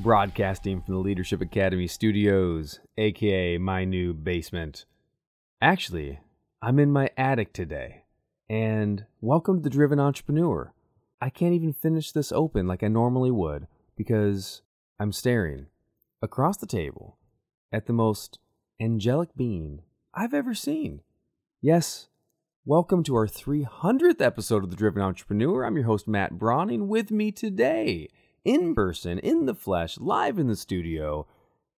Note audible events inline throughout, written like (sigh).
Broadcasting from the Leadership Academy studios, aka my new basement. Actually, I'm in my attic today. And welcome to the Driven Entrepreneur. I can't even finish this open like I normally would because I'm staring across the table at the most angelic being I've ever seen. Yes, welcome to our 300th episode of the Driven Entrepreneur. I'm your host, Matt Brauning. With me today, in person, in the flesh, live in the studio,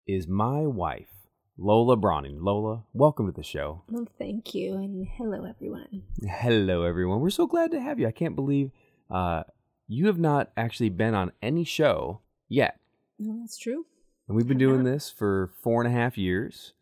is my wife. Lola Brauning. Lola, welcome to the show. Well, thank you, and hello, everyone. Hello, everyone. We're so glad to have you. I can't believe uh, you have not actually been on any show yet. No, that's true. And we've been doing this for four and a half years,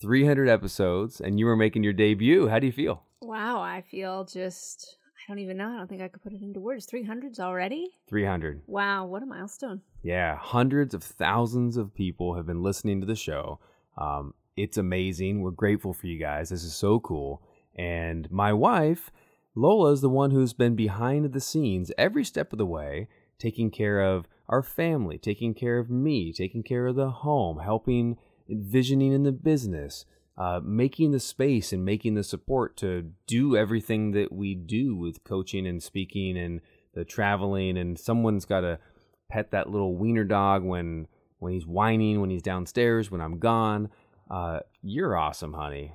300 episodes, and you were making your debut. How do you feel? Wow, I feel just, I don't even know. I don't think I could put it into words. 300s already? 300. Wow, what a milestone. Yeah, hundreds of thousands of people have been listening to the show. Um, it's amazing. We're grateful for you guys. This is so cool. And my wife, Lola, is the one who's been behind the scenes every step of the way, taking care of our family, taking care of me, taking care of the home, helping envisioning in the business, uh, making the space and making the support to do everything that we do with coaching and speaking and the traveling. And someone's got to pet that little wiener dog when when he's whining, when he's downstairs, when I'm gone. Uh, you're awesome, honey.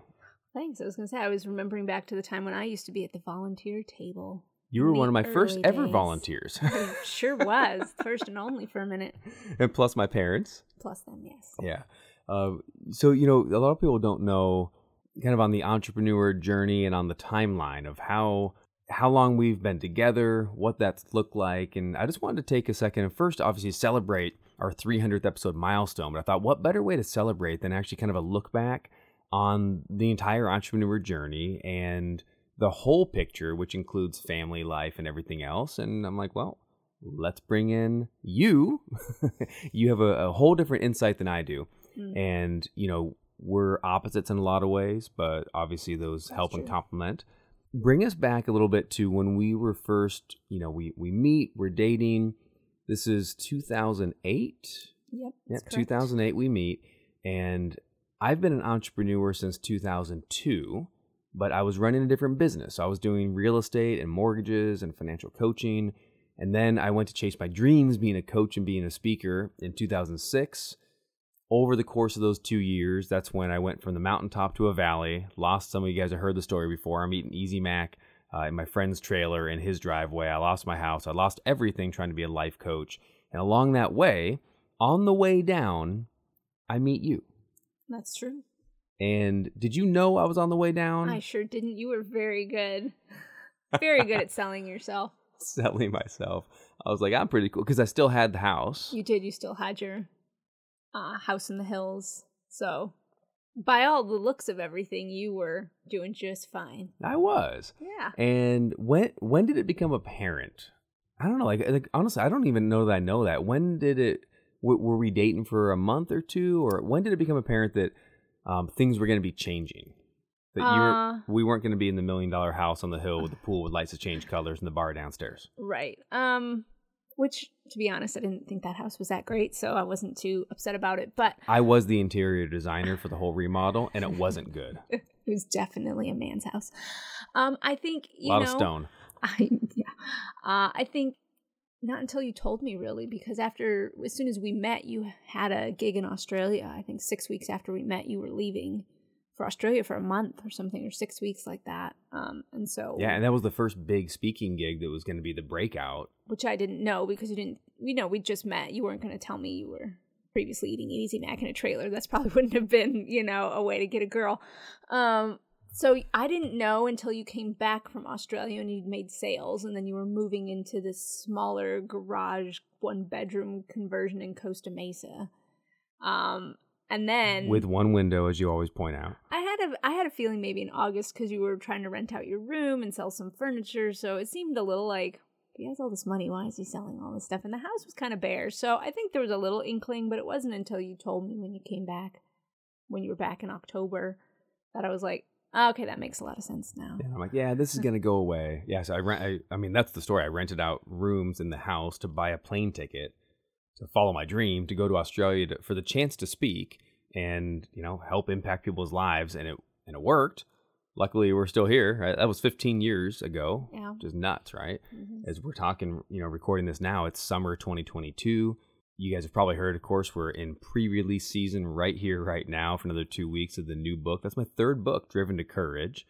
Thanks. I was going to say, I was remembering back to the time when I used to be at the volunteer table. You were one of my first early ever volunteers. (laughs) I sure was. First and only for a minute. and plus my parents. Plus them, yes. Yeah. Uh, so, you know, a lot of people don't know kind of on the entrepreneur journey and on the timeline of how how long we've been together, what that's looked like. And I just wanted to take a second and first obviously celebrate our 300th episode milestone. But I thought, what better way to celebrate than actually kind of a look back on the entire entrepreneur journey and the whole picture, which includes family life and everything else. And I'm like, well, let's bring in you. (laughs) you have a, a whole different insight than I do. Mm. And, you know, we're opposites in a lot of ways, but obviously those That's help and complement. Bring us back a little bit to when we were first, you know, we, we meet, we're dating. This is 2008. Yep. Yep, 2008 we meet, and I've been an entrepreneur since 2002, but I was running a different business. I was doing real estate and mortgages and financial coaching, and then I went to chase my dreams, being a coach and being a speaker in 2006. Over the course of those two years, that's when I went from the mountaintop to a valley. Lost some of you guys have heard the story before. I'm eating Easy Mac uh, in my friend's trailer in his driveway. I lost my house. I lost everything trying to be a life coach. And along that way, on the way down, I meet you. That's true. And did you know I was on the way down? I sure didn't. You were very good. Very good at selling yourself. (laughs) Selling myself. I was like, I'm pretty cool because I still had the house. You did. You still had your uh, house in the hills. So, by all the looks of everything, you were doing just fine. I was. Yeah. And when when did it become apparent? I don't know. Like, like honestly, I don't even know that I know that. When did it? W- were we dating for a month or two, or when did it become apparent that um, things were going to be changing? That you were, Uh, we weren't going to be in the million dollar house on the hill with the pool with lights that change colors and the bar downstairs. Right. Um, which, to be honest, I didn't think that house was that great, so I wasn't too upset about it. But I was the interior designer for the whole remodel, and it wasn't good. (laughs) it was definitely a man's house. Um, I think A you lot know. of stone. (laughs) I yeah. Uh, I think not until you told me really, because after as soon as we met, you had a gig in Australia. I think six weeks after we met, you were leaving for Australia for a month or something, or six weeks like that. Um, and so Yeah, and that was the first big speaking gig that was going to be the breakout. which I didn't know because you didn't. You know, we just met. You weren't going to tell me you were previously eating Easy Mac in a trailer. That's probably (laughs) wouldn't have been, you know, a way to get a girl. Um, so I didn't know until you came back from Australia and you'd made sales, and then you were moving into this smaller garage, one bedroom conversion in Costa Mesa. Um, And then with one window, as you always point out. I had a I had a feeling maybe in August because you were trying to rent out your room and sell some furniture, so it seemed a little like he has all this money. Why is he selling all this stuff? And the house was kind of bare, so I think there was a little inkling, but it wasn't until you told me when you came back, when you were back in October, that I was like, oh, okay, that makes a lot of sense now. And I'm like, yeah, this is (laughs) gonna go away. Yeah, so I rent. I, I mean, that's the story. I rented out rooms in the house to buy a plane ticket to follow my dream to go to Australia to, for the chance to speak and you know help impact people's lives, and it and it worked. Luckily, we're still here. Right? That was 15 years ago, Yeah. which is nuts, right? Mhm. As we're talking, you know, recording this now, it's summer 2022. You guys have probably heard, of course, we're in pre-release season right here, right now, for another two weeks of the new book. That's my third book, Driven to Courage,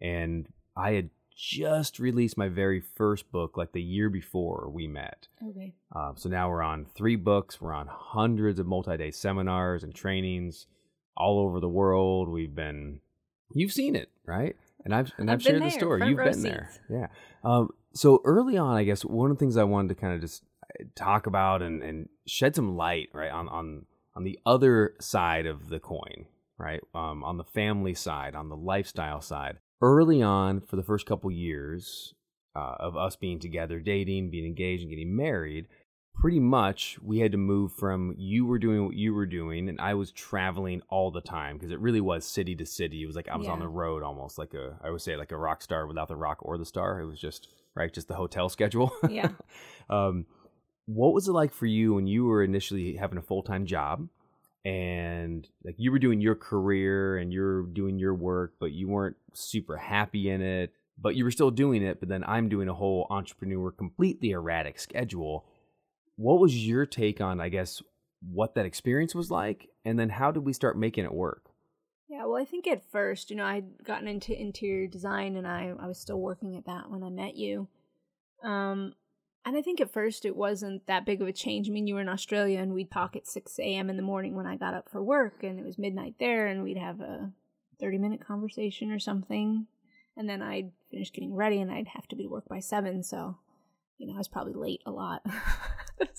and I had just released my very first book like the year before we met. Okay. Uh, so now we're on three books. We're on hundreds of multi-day seminars and trainings all over the world. We've been, you've seen it, right? And I've and I've, I've shared the story. You've been there, yeah. Um, so early on, I guess one of the things I wanted to kind of just uh, talk about and, and shed some light, right, on on on the other side of the coin, right, um, on the family side, on the lifestyle side. Early on, for the first couple years uh, of us being together, dating, being engaged, and getting married, pretty much we had to move from you were doing what you were doing and I was traveling all the time because it really was city to city. It was like I was on the road almost like a I would say like a rock star without the rock or the star. It was just right, just the hotel (laughs) schedule. Yeah. um what was it like for you when you were initially having a full-time job and like you were doing your career and you're doing your work but you weren't super happy in it but you were still doing it but then I'm doing a whole entrepreneur completely erratic schedule what was your take on i guess what that experience was like and then how did we start making it work Yeah, well, I think at first, you know, I'd gotten into interior design and I, I was still working at that when I met you. Um, and I think at first it wasn't that big of a change. I mean, you were in Australia and we'd talk at 6 a.m. in the morning when I got up for work and it was midnight there and we'd have a 30 minute conversation or something. And then I'd finish getting ready and I'd have to be to work by 7. So, you know, I was probably late a lot. (laughs) that,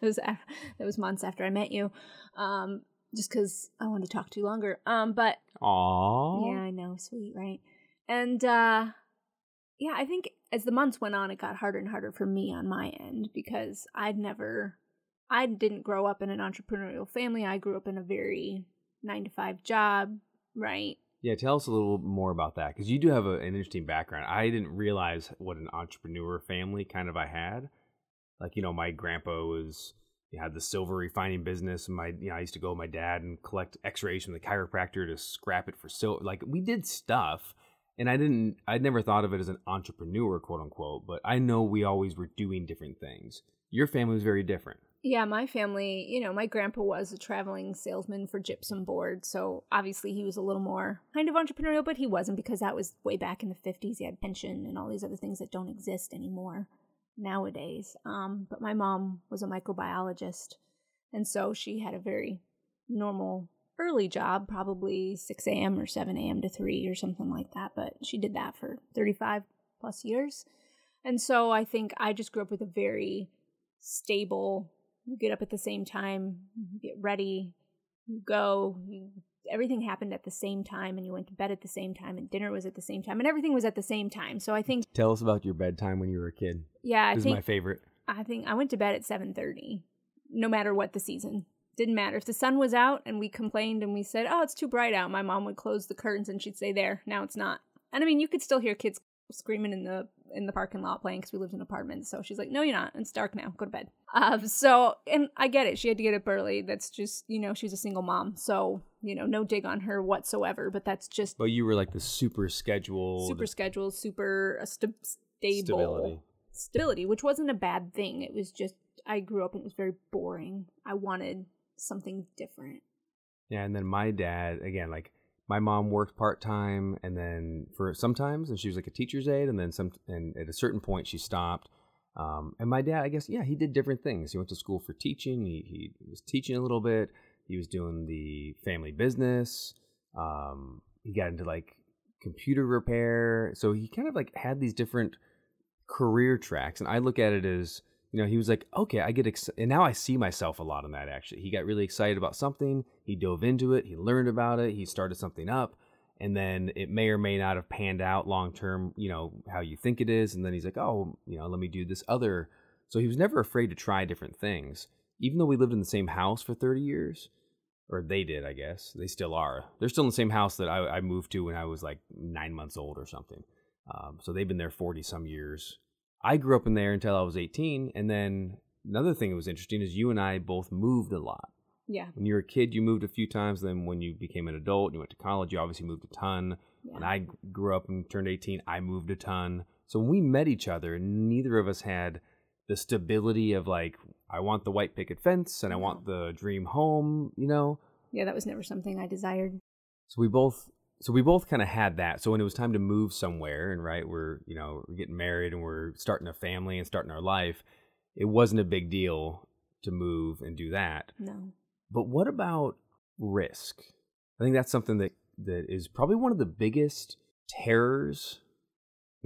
was, that, was, months after I met you. Um, just because I wanted to talk to you longer. Um, but Aww. yeah, I know, sweet, right? And uh yeah, I think as the months went on, it got harder and harder for me on my end because I'd never, I didn't grow up in an entrepreneurial family. I grew up in a very nine to five job, right? Yeah, tell us a little more about that because you do have a, an interesting background. I didn't realize what an entrepreneur family kind of I had. Like, you know, my grandpa was he had the silver refining business, and my you know I used to go with my dad and collect X-rays from the chiropractor to scrap it for silver. Like we did stuff, and I didn't. I'd never thought of it as an entrepreneur, quote unquote. But I know we always were doing different things. Your family was very different. Yeah, my family, you know, my grandpa was a traveling salesman for gypsum board. So obviously he was a little more kind of entrepreneurial, but he wasn't because that was way back in the 50s. He had pension and all these other things that don't exist anymore nowadays. Um, but my mom was a microbiologist. And so she had a very normal early job, probably 6 a.m. or 7 a.m. to 3 or something like that. But she did that for 35 plus years. And so I think I just grew up with a very stable, you get up at the same time, you get ready, you go, you, everything happened at the same time, and you went to bed at the same time, and dinner was at the same time, and everything was at the same time. So I think, Tell us about your bedtime when you were a kid. yeah, I this think is my favorite. I think I went to bed at 7:30 no matter what the season. Didn't matter if the sun was out and we complained and we said, "Oh, it's too bright out." My mom would close the curtains and she'd say, "There, now it's not." And I mean, you could still hear kids screaming in the in the parking lot playing because we lived in apartments. So she's like, "No, you're not. It's dark now. Go to bed." Um, so and I get it. She had to get up early. That's just you know she's a single mom, so you know no dig on her whatsoever. But that's just But you were like the super scheduled super scheduled, super uh, st- stable stability. stability, which wasn't a bad thing. It was just I grew up and it was very boring. I wanted something different. Yeah, and then my dad again, like my mom worked part time, and then for sometimes, and she was like a teacher's aide, and then some, and at a certain point she stopped. Um, and my dad, I guess, yeah, he did different things. He went to school for teaching. He he was teaching a little bit. He was doing the family business. Um, he got into like computer repair. So he kind of like had these different career tracks, and I look at it as you know, he was like, okay, I get excited. And now I see myself a lot in that actually. He got really excited about something. He dove into it. He learned about it. He started something up. And then it may or may not have panned out long term, you know, how you think it is. And then he's like, oh, you know, let me do this other. So he was never afraid to try different things. Even though we lived in the same house for 30 years, or they did, I guess. They still are. They're still in the same house that I, I moved to when I was like nine months old or something. Um, so they've been there 40 some years I grew up in there until I was 18. And then another thing that was interesting is you and I both moved a lot. Yeah. When you were a kid, you moved a few times. Then when you became an adult, and you went to college, you obviously moved a ton. Yeah. When I grew up and turned 18, I moved a ton. So when we met each other, neither of us had the stability of like, I want the white picket fence and I want the dream home, you know? Yeah, that was never something I desired. So we both so we both kind of had that. So when it was time to move somewhere, and right, we're you know we're getting married and we're starting a family and starting our life, it wasn't a big deal to move and do that. No. But what about risk? I think that's something that that is probably one of the biggest terrors.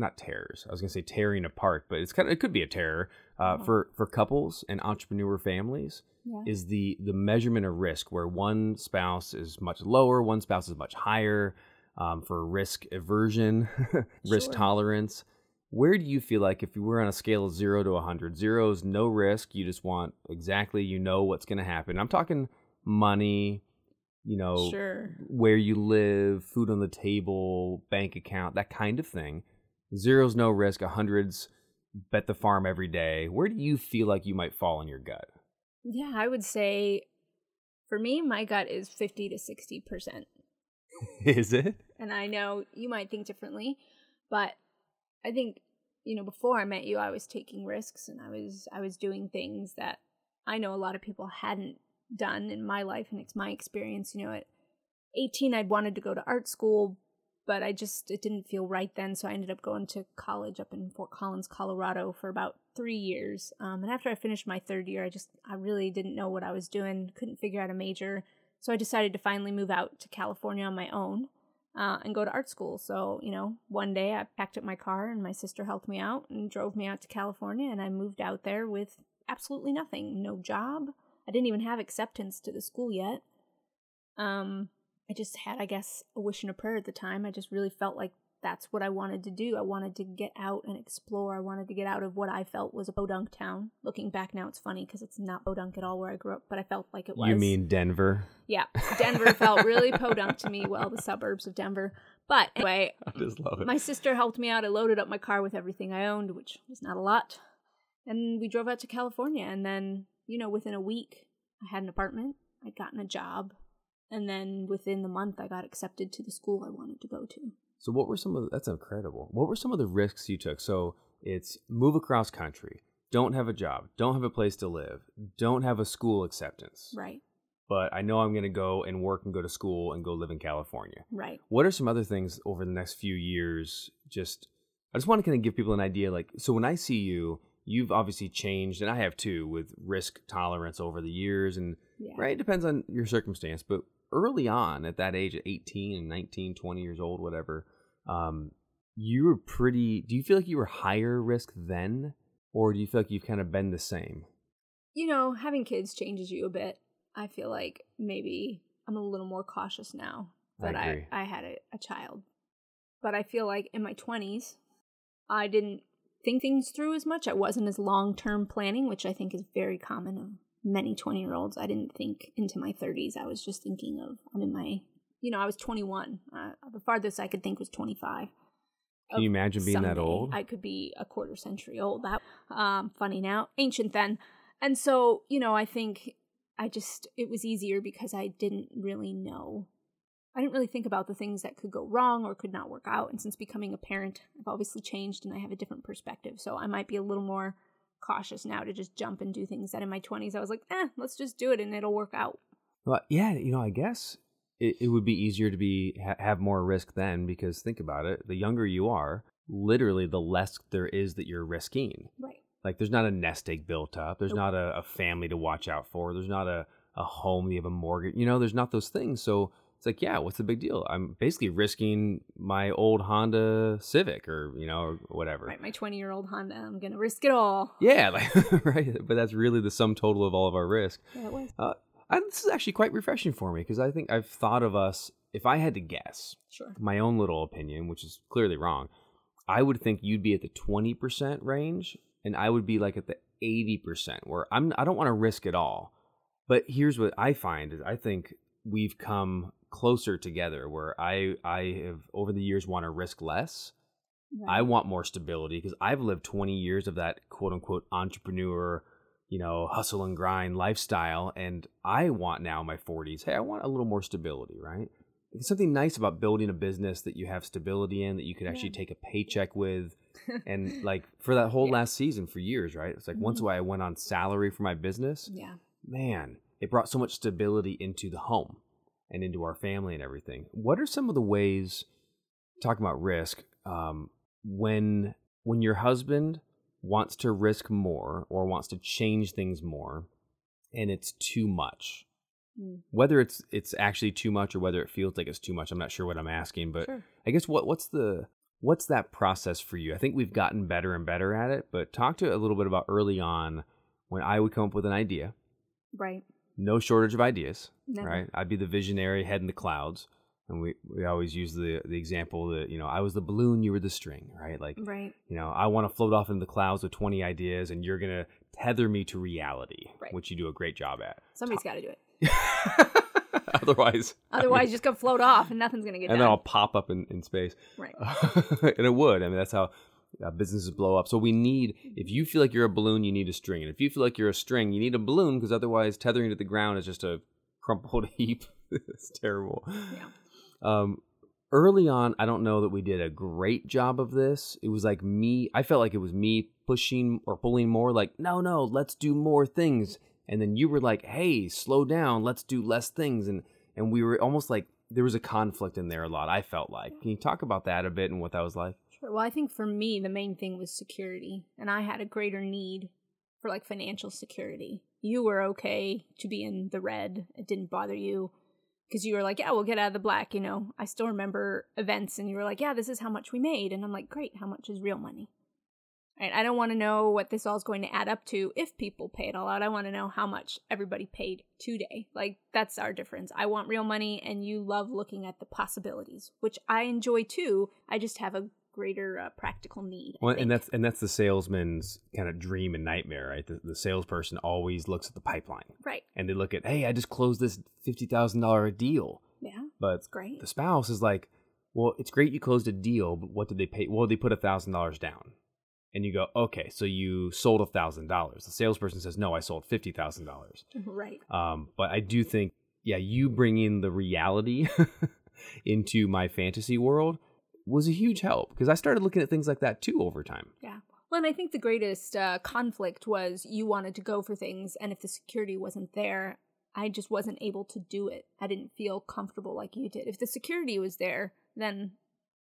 Not terrors. I was gonna say tearing apart, but it's kind of it could be a terror uh, Oh. for for couples and entrepreneur families Yeah. is the the measurement of risk where one spouse is much lower one spouse is much higher um, for risk aversion (laughs) risk Sure. tolerance where do you feel like if you were on a scale of 0 to 100 0 is no risk you just want exactly you know what's going to happen i'm talking money you know Sure. where you live food on the table bank account that kind of thing zero's no risk a hundred's bet the farm every day where do you feel like you might fall in your gut Yeah, I would say for me, my gut is 50 to 60%. (laughs) Is it? And I know you might think differently, but I think, you know, before I met you, I was taking risks and I was I was doing things that I know a lot of people hadn't done in my life and it's my experience, you know, at 18 I'd wanted to go to art school, but I just it didn't feel right then, so I ended up going to college up in Fort Collins, Colorado for about 3 years. Um, and after I finished my third year, I just I really didn't know what I was doing, couldn't figure out a major. So I decided to finally move out to California on my own uh, and go to art school. So, you know, one day I packed up my car and my sister helped me out and drove me out to California. And I moved out there with absolutely nothing no job. I didn't even have acceptance to the school yet. Um, I just had, I guess, a wish and a prayer at the time. I just really felt like that's what I wanted to do. I wanted to get out and explore. I wanted to get out of what I felt was a podunk town. Looking back now, it's funny because it's not podunk at all where I grew up, but I felt like it was. You mean Denver? Yeah, Denver felt really podunk to me. (laughs) Well, the suburbs of Denver. But anyway, I just love it. my sister helped me out. I loaded up my car with everything I owned, which was not a lot. And we drove out to California. And then, you know, within a week, I had an apartment. I'd gotten a job. And then within the month, I got accepted to the school I wanted to go to. so what were some of the, that's incredible. What were some of the risks you took? So it's move across country, don't have a job, don't have a place to live, don't have a school acceptance. Right, But I know I'm going to go and work and go to school and go live in California. right. What are some other things over the next few years? Just, I just want to kind of give people an idea. Like, so when I see you, you've obviously changed, and I have too, with risk tolerance over the years. And, Yeah. right, it depends on your circumstance. But early on, at that age, of 18 and 19, 20 years old, whatever, um, you were pretty, do you feel like you were higher risk then? Or do you feel like you've kind of been the same? You know, having kids changes you a bit. I feel like maybe I'm a little more cautious now that I, agree. I, had a, a child. But I feel like in my 20s, I didn't think things through as much. I wasn't as long term planning, which I think is very common many 20 year olds. I didn't think into my 30s. I was just thinking of, I'm in my, you know, I was 21. Uh, the farthest I could think was 25. Can you imagine being that old? I could be a quarter century old. That um funny now, ancient then. And so, you know, I think I just it was easier because I didn't really know. I didn't really think about the things that could go wrong or could not work out. And since becoming a parent, I've obviously changed and I have a different perspective. So I might be a little more cautious now to just jump and do things that in my 20s I was like, eh, let's just do it and it'll work out. Well, yeah, you know, I guess it, it would be easier to be ha- have more risk then because think about it: the younger you are, literally, the less there is that you're risking. Right. Like, there's not a nest egg built up. There's not a, a family to watch out for. There's not a, a home. You have a mortgage. You know, there's not those things. So It's like, yeah, what's the big deal? I'm basically risking my old Honda Civic or, you know, or whatever. Right, my 20 year old Honda. I'm going to risk it all. Yeah, (laughs) like, right. But that's really the sum total of all of our risk. Yeah, it was. Uh, I, this is actually quite refreshing for me because I think I've thought of us, if I had to guess, Sure. my own little opinion, which is clearly wrong, I would think you'd be at the 20% range and I would be like at the 80% where I'm I don't want to risk it all. But here's what I find is I think we've come closer together where I I have over the years want to risk less. I want more stability because I've lived 20 years of that quote unquote entrepreneur, you know, hustle and grind lifestyle. And I want now in my 40s, hey, I want a little more stability, right? There's something nice about building a business that you have stability in, that you could actually Yeah. take a paycheck with. (laughs) and like for that whole Yeah. last season for years, right? It's like once Mhm. I went on salary for my business, yeah. man, it brought so much stability into the home and into our family and everything. What are some of the ways talking about risk um, when when your husband wants to risk more or wants to change things more and it's too much? Mm. Whether it's it's actually too much or whether it feels like it's too much, I'm not sure what I'm asking, but Sure. I guess what what's the what's that process for you? I think we've gotten better and better at it, but talk to a little bit about early on when I would come up with an idea Right. No shortage of ideas, Never. right? I'd be the visionary head in the clouds. And we, we always use the, the example that, you know, I was the balloon, you were the string, right? Like, Right. you know, I want to float off into the clouds with 20 ideas and you're going to tether me to reality, Right. which you do a great job at. Somebody's got to do it. (laughs) Otherwise, Otherwise, you're just going to float off and nothing's going to get and done. And then I'll pop up in, in space. Right. (laughs) and it would. I mean, that's how uh, businesses blow up. So we need, if you feel like you're a balloon, you need a string. And if you feel like you're a string, you need a balloon because otherwise tethering to the ground is just a crumpled (laughs) heap. it's terrible. Yeah. Um, early on, I don't know that we did a great job of this. It was like me, I felt like it was me pushing or pulling more, like, no, no, let's do more things. And then you were like, hey, slow down, let's do less things. And, and we were almost like, there was a conflict in there a lot, I felt like. Can you talk about that a bit and what that was like? Well, I think for me, the main thing was security, and I had a greater need for like financial security. You were okay to be in the red; it didn't bother you because you were like, "Yeah, we'll get out of the black." You know, I still remember events, and you were like, "Yeah, this is how much we made," and I'm like, "Great, how much is real money?" I don't want to know what this all is going to add up to if people pay it all out. I want to know how much everybody paid today. Like that's our difference. I want real money, and you love looking at the possibilities, which I enjoy too. I just have a greater uh, practical need. I Well, and that's and that's the salesman's kind of dream and nightmare, right? The, the salesperson always looks at the pipeline right. and they look at, hey, I just closed this fifty thousand dollar deal, Yeah, but it's great. the spouse is like, well, it's great you closed a deal, but what did they pay? Well, they put a thousand dollars down, and you go, okay, so you sold a thousand dollars. The salesperson says, no, I sold fifty thousand dollars. (laughs) right. Um, but I do think, yeah, you bring in the reality (laughs) into my fantasy world was a huge help because I started looking at things like that too over time. Yeah. Well, and I think the greatest uh, conflict was you wanted to go for things, and if the security wasn't there, I just wasn't able to do it. I didn't feel comfortable like you did. If the security was there, then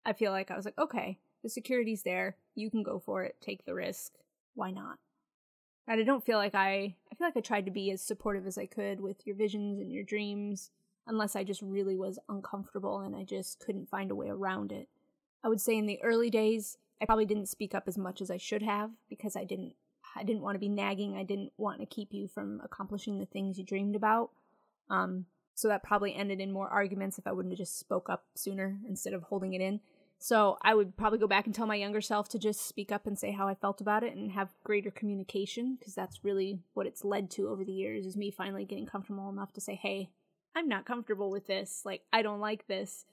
I feel like I was like, okay, the security's there. You can go for it. Take the risk. Why not? And I don't feel like I. I feel like I tried to be as supportive as I could with your visions and your dreams, unless I just really was uncomfortable and I just couldn't find a way around it. I would say in the early days, I probably didn't speak up as much as I should have because I didn't I didn't want to be nagging. I didn't want to keep you from accomplishing the things you dreamed about. Um, so that probably ended in more arguments if I wouldn't have just spoke up sooner instead of holding it in. So I would probably go back and tell my younger self to just speak up and say how I felt about it and have greater communication because that's really what it's led to over the years is me finally getting comfortable enough to say, "Hey, I'm not comfortable with this. Like I don't like this."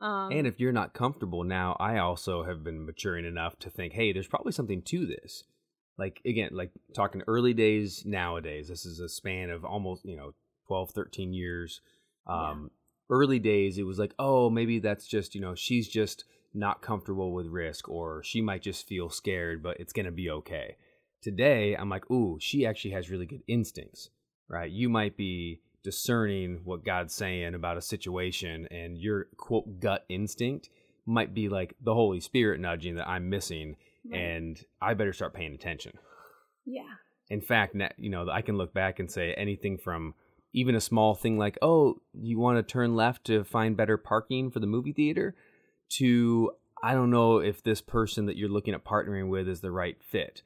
Um, And if you're not comfortable now, I also have been maturing enough to think, hey, there's probably something to this. Like, again, like talking early days nowadays, this is a span of almost, you know, 12, 13 years. Um, Early days, it was like, oh, maybe that's just, you know, she's just not comfortable with risk or she might just feel scared, but it's going to be okay. Today, I'm like, ooh, she actually has really good instincts, right? You might be discerning what God's saying about a situation, and your quote gut instinct might be like the Holy Spirit nudging that I'm missing, Right. and I better start paying attention. yeah. In fact, you know, I can look back and say anything from even a small thing like, oh, you want to turn left to find better parking for the movie theater, to I don't know if this person that you're looking at partnering with is the right fit.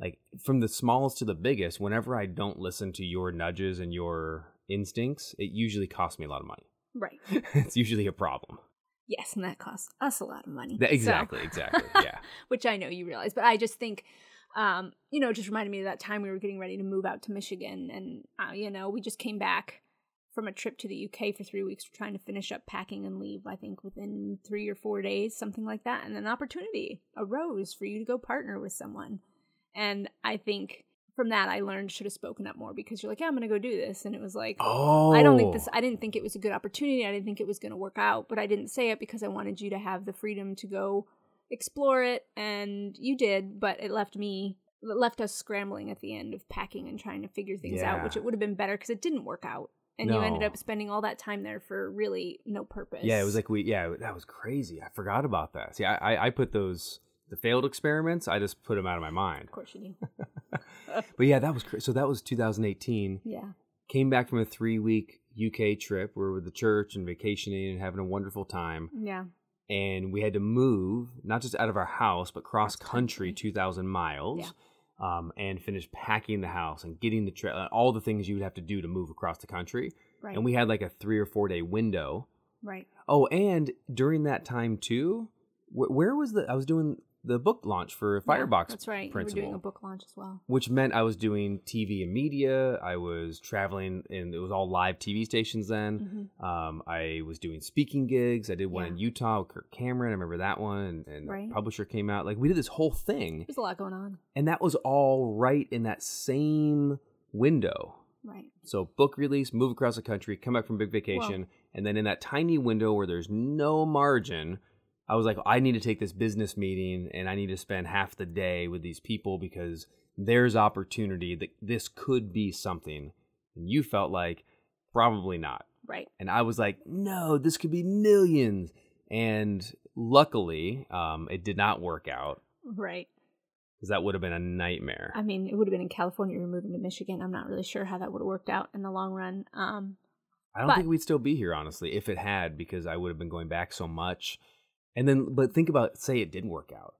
Like from the smallest to the biggest, whenever I don't listen to your nudges and your instincts, it usually costs me a lot of money. Right. (laughs) it's usually a problem. Yes, and that costs us a lot of money. That- So- exactly, exactly. Yeah. (laughs) which I know you realize, but I just think, um, you know, it just reminded me of that time we were getting ready to move out to Michigan, and uh, you know, we just came back from a trip to the UK for three weeks, trying to finish up packing and leave. I think within three or four days, something like that, and an opportunity arose for you to go partner with someone, and I think. From that, I learned should have spoken up more because you're like, yeah, I'm gonna go do this, and it was like, Oh, I don't think this. Oh. I didn't think it was a good opportunity. I didn't think it was to work out, but I didn't say it because I wanted you to have the freedom to go explore it, and you did. But it left me, it left us scrambling at the end of packing and trying to figure things out, which it would have been better because it didn't work out, and you ended up spending all that time there for really no purpose. Yeah, it was like we. Yeah, that was crazy. I forgot about that. See, I, I, I put those the failed experiments. I just put them out of my mind. of course you do. (laughs) But yeah, that was cra- so. That was 2018. Yeah, Came back from a three week UK trip. We were with the church and vacationing and having a wonderful time. yeah, And we had to move not just out of our house, but cross country, country. 2,000 miles. Um, and finish packing the house and getting the tra- all the things you would have to do to move across the country. right, And we had like a three or four day window right. Oh, and during that time too, wh- where was the? I was doing the book launch for Yeah, Firebox that's right. Principle, We're doing a book launch as well. which meant I was doing TV and media. I was traveling, and it was all live TV stations then. hmm Um, I was doing speaking gigs. I did one Yeah. in Utah with Kirk Cameron. I remember that one, and, and Right. a publisher came out. Like we did this whole thing, There's a lot going on. and that was all right in that same window. Right. So book release, move across the country, come back from big vacation, and then in that tiny window where there's no margin, I was like, I need to take this business meeting and I need to spend half the day with these people because there's opportunity that this could be something. And you felt like probably not. Right. And I was like, no, this could be millions. And luckily, um, it did not work out Right. because that would have been a nightmare. I mean, it would have been in California. We're moving to Michigan. I'm not really sure how that would have worked out in the long run. Um, I don't But- think we'd still be here, honestly, if it had, because I would have been going back so much. And then, but think about, say it didn't work out.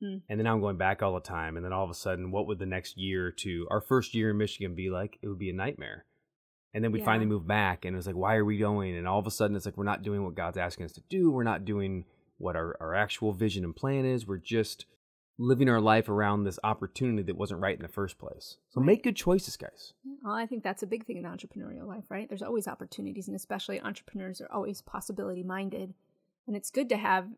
Hmm. And then I'm going back all the time. And then all of a sudden, what would the next year two, our first year in Michigan, be like? It would be a nightmare. And then we Yeah. finally moved back, and it was like, why are we going? And all of a sudden, it's like, we're not doing what God's asking us to do. We're not doing what our, our actual vision and plan is. We're just living our life around this opportunity that wasn't right in the first place. So Right. make good choices, guys. well, I think that's a big thing in entrepreneurial life, right? There's always opportunities, and especially entrepreneurs are always possibility minded. And it's good to have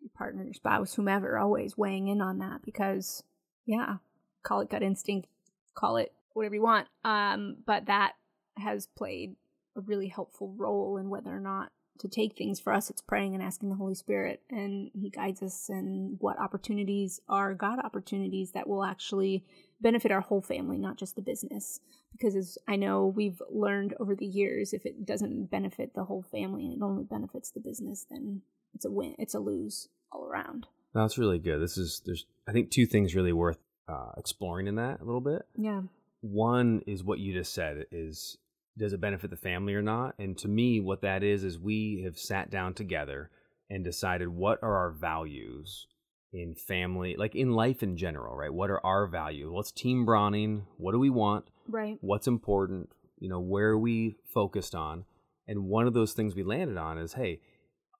your partner, your spouse, whomever, always weighing in on that because, yeah, call it gut instinct, call it whatever you want. Um, but that has played a really helpful role in whether or not to take things. For us, it's praying and asking the Holy Spirit, and He guides us in what opportunities are God opportunities that will actually benefit our whole family, not just the business. Because as I know we've learned over the years, if it doesn't benefit the whole family and it only benefits the business, then it's a win. It's a lose all around. That's really good. This is there's I think two things really worth uh, exploring in that a little bit. Yeah. One is what you just said is does it benefit the family or not? And to me, what that is is we have sat down together and decided what are our values in family, like in life in general, right? What are our values? What's team Brauning? What do we want? Right. What's important? You know, where are we focused on? And one of those things we landed on is hey,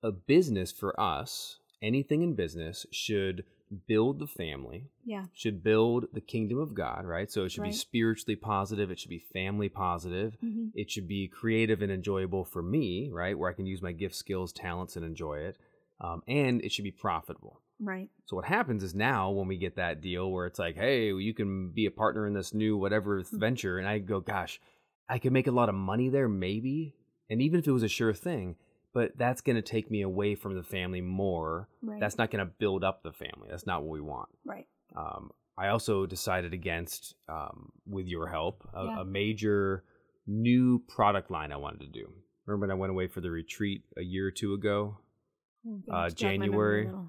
a business for us, anything in business should build the family, Yeah. should build the kingdom of God, right? So it should Right. be spiritually positive, it should be family positive, hmm it should be creative and enjoyable for me, right? Where I can use my gift, skills, talents, and enjoy it. Um, and it should be profitable. Right. So what happens is now when we get that deal where it's like, hey, you can be a partner in this new whatever Hmm. venture, and I go, gosh, I could make a lot of money there, maybe, and even if it was a sure thing, but that's going to take me away from the family more. Right. That's not going to build up the family. That's not what we want. right. Um, I also decided against, um, with your help, a, Yeah. a major new product line I wanted to do. Remember when I went away for the retreat a year or two ago? Oh, Uh, gosh, jog my memory a January.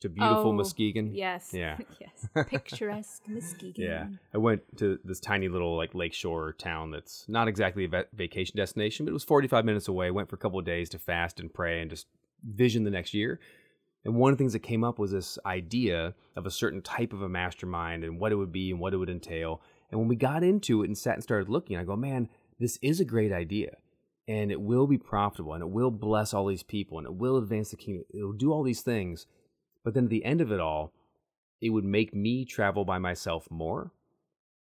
To beautiful Oh, Muskegon. Yes. Yeah. (laughs) yes. (laughs) Picturesque Muskegon. Yeah, I went to this tiny little like lakeshore town that's not exactly a va- vacation destination, but it was 45 minutes away. Went for a couple of days to fast and pray and just vision the next year. And one of the things that came up was this idea of a certain type of a mastermind and what it would be and what it would entail. And when we got into it and sat and started looking, I go, man, this is a great idea. And it will be profitable and it will bless all these people and it will advance the kingdom. It'll do all these things. But then at the end of it all, it would make me travel by myself more.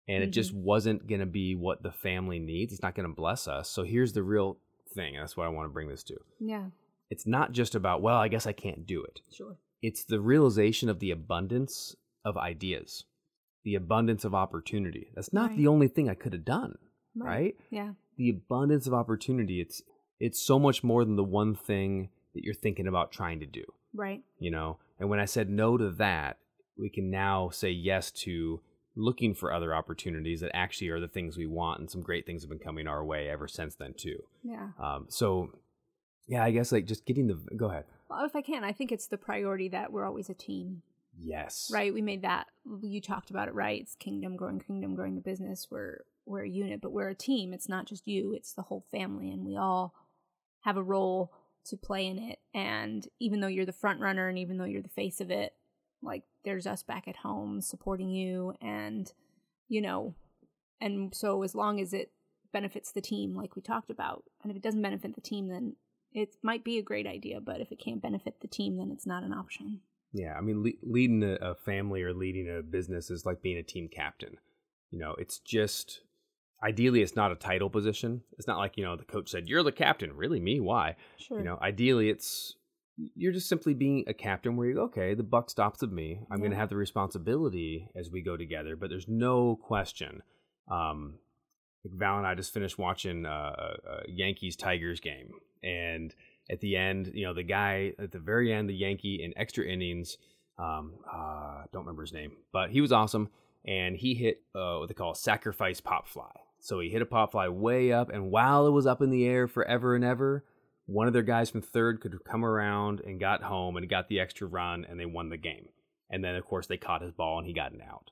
And it just mm-hmm. wasn't going to be what the family needs. It's not going to bless us. So here's the real thing. And that's what I want to bring this to. Yeah. It's not just about, well, I guess I can't do it. Sure. It's the realization of the abundance of ideas, the abundance of opportunity. That's not Right. the only thing I could have done, right? Yeah. The abundance of opportunity. It's it's so much more than the one thing that you're thinking about trying to do Right. you know and when i said no to that we can now say yes to looking for other opportunities that actually are the things we want and some great things have been coming our way ever since then too Yeah. um, so yeah i guess like just getting the go ahead Well, if I can, I think it's the priority that we're always a team. yes Right. We made that. You talked about it. Right. It's kingdom growing, kingdom growing the business. We're we're a unit, but we're a team. It's not just you. It's the whole family, and we all have a role to play in it. And even though you're the front runner, and even though you're the face of it, like there's us back at home supporting you, and you know, and so as long as it benefits the team, like we talked about, and if it doesn't benefit the team, then it might be a great idea. But if it can't benefit the team, then it's not an option. yeah i mean le- leading a, a family or leading a business is like being a team captain you know it's just ideally it's not a title position it's not like you know the coach said you're the captain really me why Sure. You know, ideally, it's you're just simply being a captain where you go, okay, the buck stops with me. I'm going to have the responsibility as we go together, but there's no question. Um, like Val and I just finished watching uh, a Yankees Tigers game, and at the end, you know, the guy at the very end, the Yankee in extra innings, um, uh, don't remember his name, but he was awesome, and he hit uh, what they call a sacrifice pop fly. So he hit a pop fly way up, and while it was up in the air forever and ever, one of their guys from third could come around and got home and got the extra run, and they won the game. And then, of course, they caught his ball and he got an out.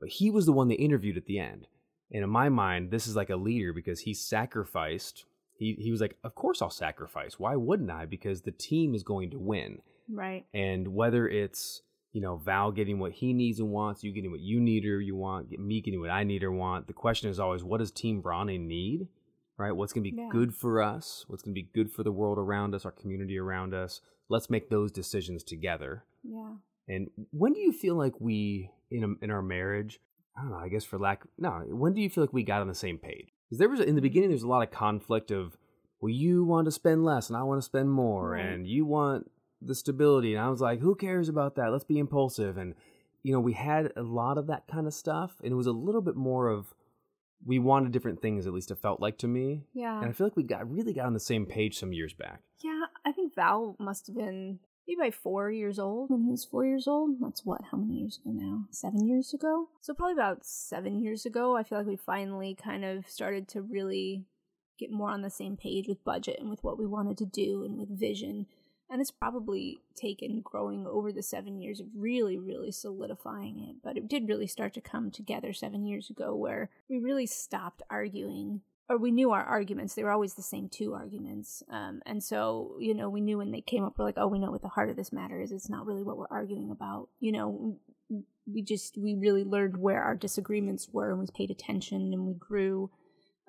But he was the one they interviewed at the end. And in my mind, this is like a leader because he sacrificed. He, he was like, Of course I'll sacrifice. Why wouldn't I? Because the team is going to win. right. And whether it's, you know, Val getting what he needs and wants, you getting what you need or you want, get me getting what I need or want, the question is always, what does Team Brauning need? Right? What's going to be Yeah. good for us? What's going to be good for the world around us, our community around us? Let's make those decisions together. Yeah. And when do you feel like we, in, a, in our marriage, I don't know, I guess for lack, no, when do you feel like we got on the same page? Because there was, in the beginning, there's a lot of conflict of, well, you want to spend less and I want to spend more, Right. and you want the stability. And I was like, who cares about that? Let's be impulsive. And, you know, we had a lot of that kind of stuff. And it was a little bit more of, we wanted different things, at least it felt like to me. Yeah. And I feel like we got really got on the same page some years back. Yeah, I think Val must have been maybe by four years old when he was four years old. That's what, how many years ago now? Seven years ago? So, probably about seven years ago, I feel like we finally kind of started to really get more on the same page with budget and with what we wanted to do and with vision. And it's probably taken growing over the seven years of really, really solidifying it. But it did really start to come together seven years ago where we really stopped arguing or we knew our arguments. They were always the same two arguments. Um, and so you know we knew when they came up we're like oh we know what the heart of this matter is. It's not really what we're arguing about. You know we just we really learned where our disagreements were and we paid attention and we grew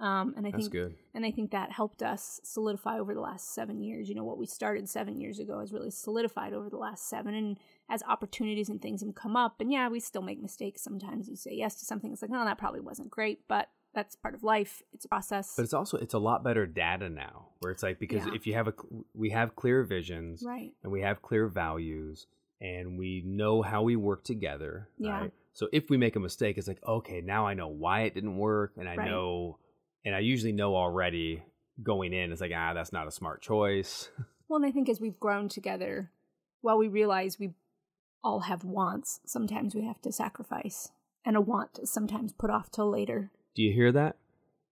um, and i That's think good. and i think that helped us solidify over the last seven years you know what we started seven years ago has really solidified over the last seven and as opportunities and things have come up and yeah we still make mistakes sometimes you say yes to something it's like no that probably wasn't great but that's part of life it's a process But it's also it's a lot better data now, where it's like because Yeah. if you have a we have clear visions, right and we have clear values, and we know how we work together. Yeah. Right? So if we make a mistake, it's like okay, now I know why it didn't work, and I Right. know, and I usually know already going in. It's like ah, that's not a smart choice. (laughs) Well, and I think as we've grown together, while we realize we all have wants, sometimes we have to sacrifice. And a want is sometimes put off till later. Do you hear that?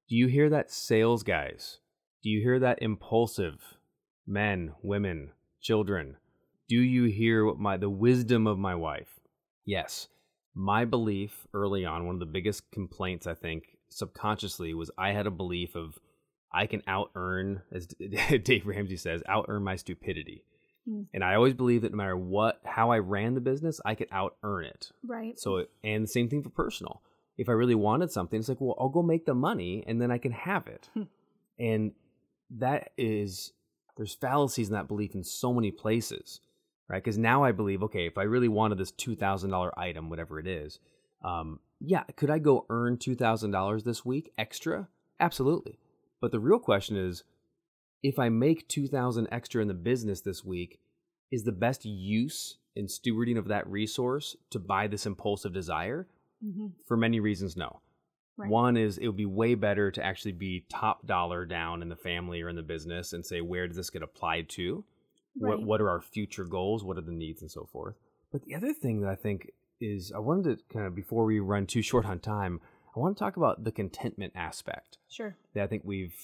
Do you hear that, sales guys? Do you hear that, impulsive men, women, children? Do you hear what my the wisdom of my wife? Yes. My belief early on, one of the biggest complaints I think subconsciously was I had a belief of I can out earn, as (laughs) Dave Ramsey says, out earn my stupidity. Mm. And I always believed that no matter what, how I ran the business, I could out earn it. Right. So, and the same thing for personal. If I really wanted something, it's like, well, I'll go make the money and then I can have it. Hmm. and that is, there's fallacies in that belief in so many places, right? Because now I believe, okay, if I really wanted this $2,000 item, whatever it is, um, yeah, could I go earn $2,000 this week extra? Absolutely. But the real question is, if I make 2000 extra in the business this week, is the best use in stewarding of that resource to buy this impulsive desire? hmm For many reasons, no. Right. One is it would be way better to actually be top dollar down in the family or in the business and say, where does this get applied to? What, what are our future goals? What are the needs and so forth? But the other thing that I think is, I wanted to kind of, before we run too short on time, I want to talk about the contentment aspect Sure. that I think we've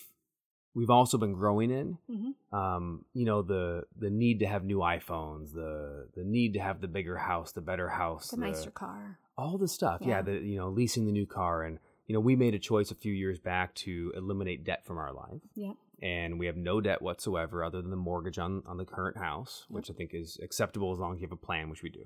we've also been growing in. hmm Um, you know, the the need to have new iPhones, the the need to have the bigger house, the better house, The nicer car. all the stuff. Yeah. Yeah. the you know, leasing the new car and you know, we made a choice a few years back to eliminate debt from our life. Yep. And we have no debt whatsoever other than the mortgage on, on the current house, which I think is acceptable as long as you have a plan, which we do.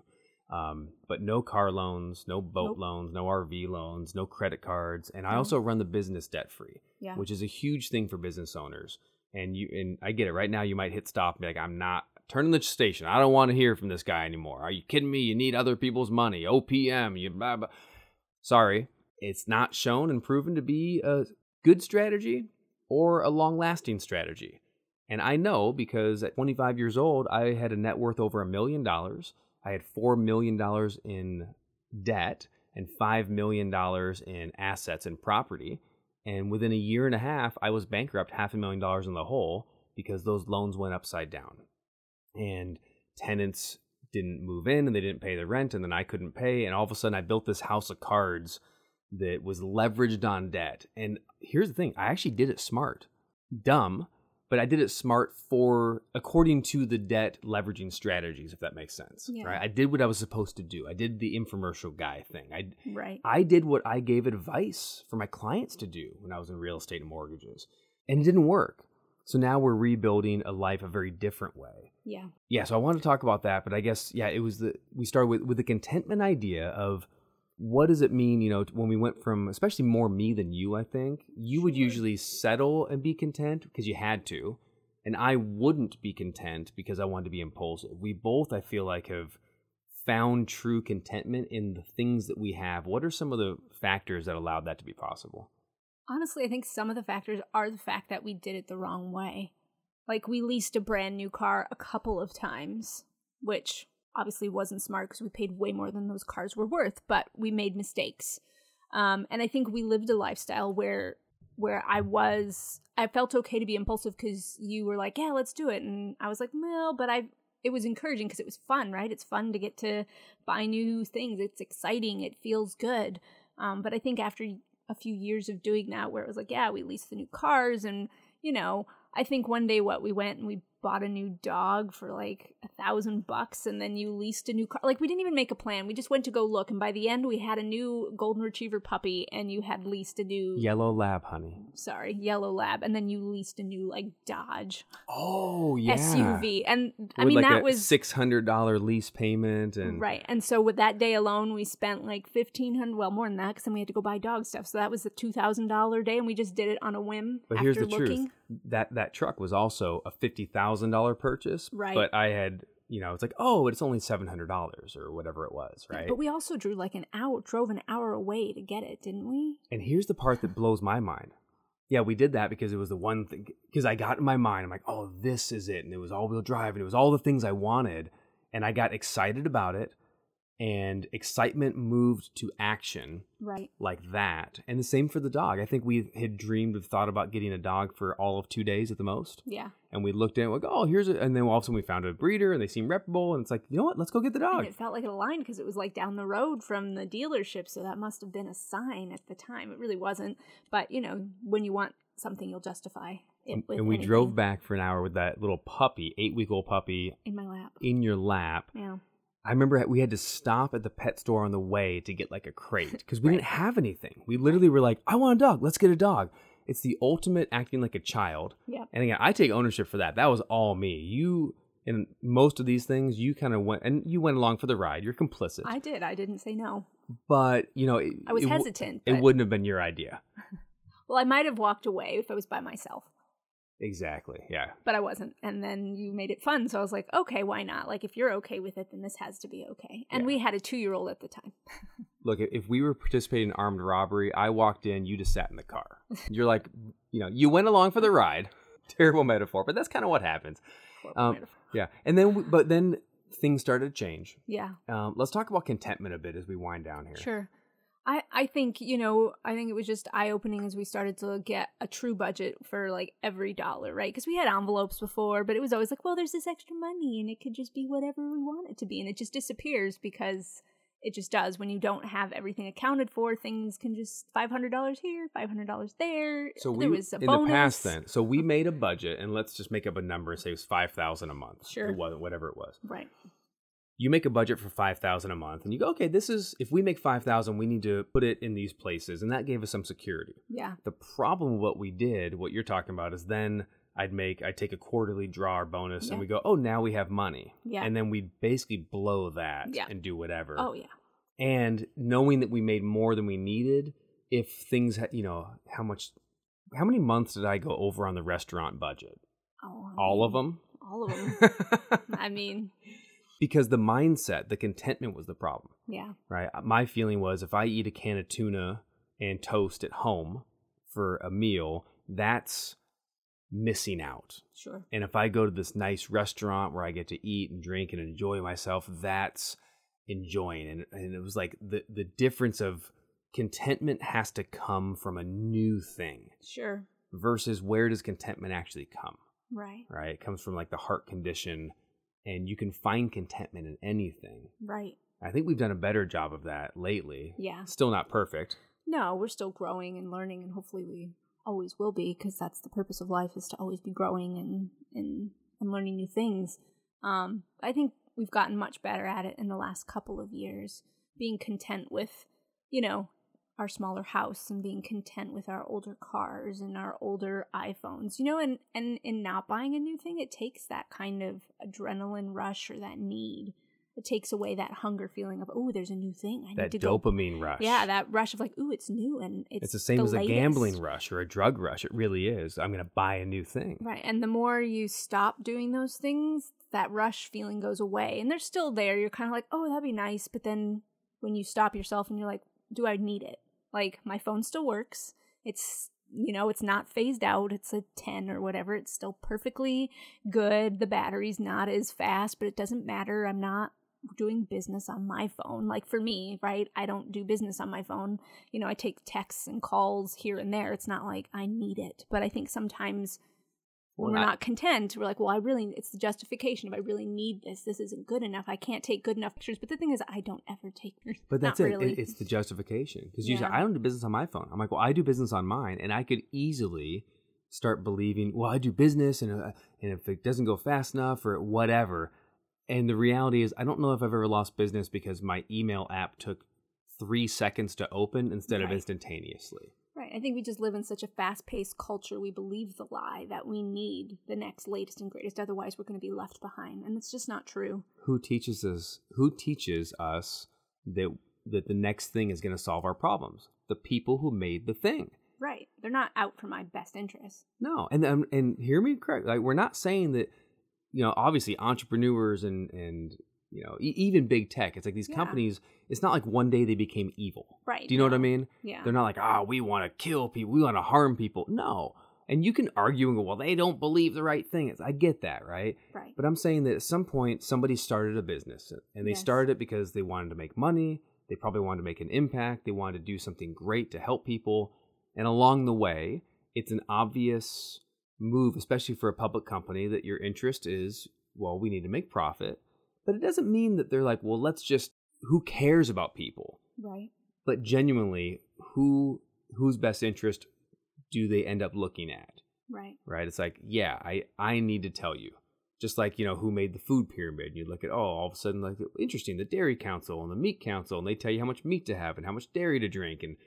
Um, but no car loans, no boat Nope. loans, no RV loans, no credit cards. And I also run the business debt free Yeah. which is a huge thing for business owners. And you and I get it. Right now, you might hit stop and be like, "I'm not turning the station. I don't want to hear from this guy anymore. Are you kidding me? You need other people's money. OPM. You blah blah." Sorry, it's not shown and proven to be a good strategy or a long-lasting strategy. And I know because at 25 years old, I had a net worth over a million dollars. I had four million dollars in debt and five million dollars in assets and property. And within a year and a half, I was bankrupt, half a million dollars in the hole because those loans went upside down. And tenants didn't move in and they didn't pay the rent, and then I couldn't pay. And all of a sudden, I built this house of cards that was leveraged on debt. And here's the thing I actually did it smart. Dumb, but I did it smart for according to the debt leveraging strategies, if that makes sense. Yeah. Right? I did what I was supposed to do. I did the infomercial guy thing. I Right. I did what I gave advice for my clients to do when I was in real estate and mortgages, and it didn't work. So now we're rebuilding a life a very different way. Yeah. Yeah, so I wanted to talk about that, but I guess yeah, it was the we started with with the contentment idea of what does it mean, you know, when we went from especially more me than you, I think. You would usually settle and be content because you had to, and I wouldn't be content because I wanted to be impulsive. We both I feel like have found true contentment in the things that we have. What are some of the factors that allowed that to be possible? Honestly, I think some of the factors are the fact that we did it the wrong way. Like we leased a brand new car a couple of times, which obviously wasn't smart because we paid way more than those cars were worth, but we made mistakes. Um, and I think we lived a lifestyle where where I was I felt okay to be impulsive because you were like, yeah, let's do it, and I was like, well, but I it was encouraging because it was fun, right? It's fun to get to buy new things. It's exciting. It feels good. Um, but I think after a few years of doing that, where it was like, yeah, we leased the new cars, and you know, I think one day what we went and we bought a new dog for like a thousand bucks, and then you leased a new car. Like we didn't even make a plan. We just went to go look, and by the end, we had a new golden retriever puppy, and you had leased a new Yellow lab, honey. sorry yellow lab, and then you leased a new like Dodge Oh yeah. SUV, and I With mean like that was six hundred dollar lease payment and Right. And so with that day alone, we spent like fifteen hundred, well more than that, because then we had to go buy dog stuff. So that was thousand dollar day, and we just did it on a whim. But after here's the looking. truth: that that truck was also a fifty thousand dollar purchase. Right. But I had, you know, it's like, oh, it's only seven hundred dollars or whatever it was, right? But we also drew like an hour, drove an hour away to get it, didn't we? and here's the part that blows my mind. Yeah, we did that because it was the one thing. Because I got in my mind, I'm like, oh, this is it, and it was all wheel drive, and it was all the things I wanted, and I got excited about it, and excitement moved to action Right. like that. And the same for the dog. I think we had dreamed of thought about getting a dog for all of two days at the most. Yeah. And we looked at it like, oh, here's it. And then all of a sudden we found a breeder and they seem reputable. And it's like, you know what? Let's go get the dog. And it felt like a line because it was like down the road from the dealership. So that must have been a sign at the time. It really wasn't. But, you know, when you want something, you'll justify it with and we anything drove back for an hour with that little puppy, eight week old puppy, in my lap. in your lap. Yeah. I remember we had to stop at the pet store on the way to get like a crate because we didn't have anything. We literally were like, I want a dog. Let's get a dog. It's the ultimate acting like a child. Yep. And again, I take ownership for that. That was all me. You, in most of these things, you kind of went and you went along for the ride. You're complicit. I did. I didn't say no. but, you know, it, I was it hesitant. It but- wouldn't have been your idea. (laughs) Well, I might have walked away if I was by myself, Exactly. Yeah. but I wasn't. And then you made it fun, so I was like, okay, why not? Like, if you're okay with it, then this has to be okay. And Yeah. we had a two year old at the time. (laughs) Look, if we were participating in armed robbery, I walked in, you just sat in the car. You're like, (laughs) you know, you went along for the ride. (laughs) Terrible metaphor, but that's kind of what happens. Um. Yeah, and then, we- but then things started to change. yeah, Um, let's talk about contentment a bit as we wind down here. sure. I, I think, you know, I think it was just eye opening as we started to get a true budget for like every dollar, right? Because we had envelopes before, but it was always like, well, there's this extra money and it could just be whatever we want it to be. And it just disappears because it just does. When you don't have everything accounted for, things can just $500 here, $500 there. So we there was a in bonus. the past then. So we made a budget, and let's just make up a number and say it was five thousand a month. Sure. It wasn't whatever it was. Right. You make a budget for five thousand a month, and you go, okay, this is if we make five thousand, we need to put it in these places, and that gave us some security. Yeah. The problem with what we did, what you're talking about, is then I'd make I'd take a quarterly draw or bonus, Yeah. and we go, oh, now we have money, Yeah. and then we basically blow that Yeah. and do whatever. Oh, yeah. and knowing that we made more than we needed, if things, had, you know, how much, how many months did I go over on the restaurant budget? Oh, All of them. All of them. (laughs) I mean, because the mindset, the contentment was the problem, yeah. right? Uh, my feeling was if I eat a can of tuna and toast at home for a meal, that's missing out. Sure. And if I go to this nice restaurant where I get to eat and drink and enjoy myself, that's enjoying. And, and it was like the, the difference of contentment has to come from a new thing Sure. versus where does contentment actually come, Right. right? It comes from like the heart condition and you can find contentment in anything. Right. I think we've done a better job of that lately. Yeah. Still not perfect. No, we're still growing and learning, and hopefully we always will be, because that's the purpose of life is to always be growing and and and learning new things. Um, I think we've gotten much better at it in the last couple of years, being content with, you know, our smaller house and being content with our older cars and our older iPhones, you know, and and in not buying a new thing, it takes that kind of adrenaline rush or that need. It takes away that hunger feeling of, oh, there's a new thing. I That need to go dopamine rush. yeah, that rush of like, oh, it's new and it's it's the same as latest. a gambling rush or a drug rush. It really is. I'm going to buy a new thing. Right. And the more you stop doing those things, that rush feeling goes away. And they're still there. You're kind of like, oh, that'd be nice. But then when you stop yourself and you're like, do I need it? Like, my phone still works. It's, you know, it's not phased out. It's a 10 or whatever. It's still perfectly good. The battery's not as fast, but it doesn't matter. I'm not doing business on my phone. Like for me, right? I don't do business on my phone. You know, I take texts and calls here and there. It's not like I need it. But I think sometimes we're not content, we're like, well, I really, it's the justification of I really need this. This isn't good enough. I can't take good enough pictures. But the thing is, I don't ever take pictures. But that's it. Really. it. It's the justification. Because you say, I don't do business on my phone. I'm like, well, I do business on mine. And I could easily start believing, well, I do business and, uh, and if it doesn't go fast enough or whatever. And the reality is, I don't know if I've ever lost business because my email app took three seconds to open instead of instantaneously. Right. I think we just live in such a fast paced culture. We believe the lie that we need the next latest and greatest. Otherwise, we're going to be left behind. And it's just not true. Who teaches us? Who teaches us that that the next thing is going to solve our problems? The people who made the thing. Right. They're not out for my best interest. No, and um, and hear me correct. Like we're not saying that, you know, obviously entrepreneurs and and you know e- even big tech. It's like these Yeah. companies. It's not like one day they became evil. Right. Do you know what I mean? Yeah. They're not like ah we want to kill people, we want to harm people. No, and you can argue and go well they don't believe the right thing. I get that right, Right. but I'm saying that at some point somebody started a business and they Yes. started it because they wanted to make money. They probably wanted to make an impact. They wanted to do something great to help people. And along the way, it's an obvious move, especially for a public company, that your interest is, well, we need to make profit. But it doesn't mean that they're like, well, let's just, who cares about people? Right. But genuinely, who whose best interest do they end up looking at? Right. right? It's like, yeah, I I need to tell you. Just like you know who made the food pyramid, and you look at oh, all of a sudden like interesting, the dairy council and the meat council, and they tell you how much meat to have and how much dairy to drink, and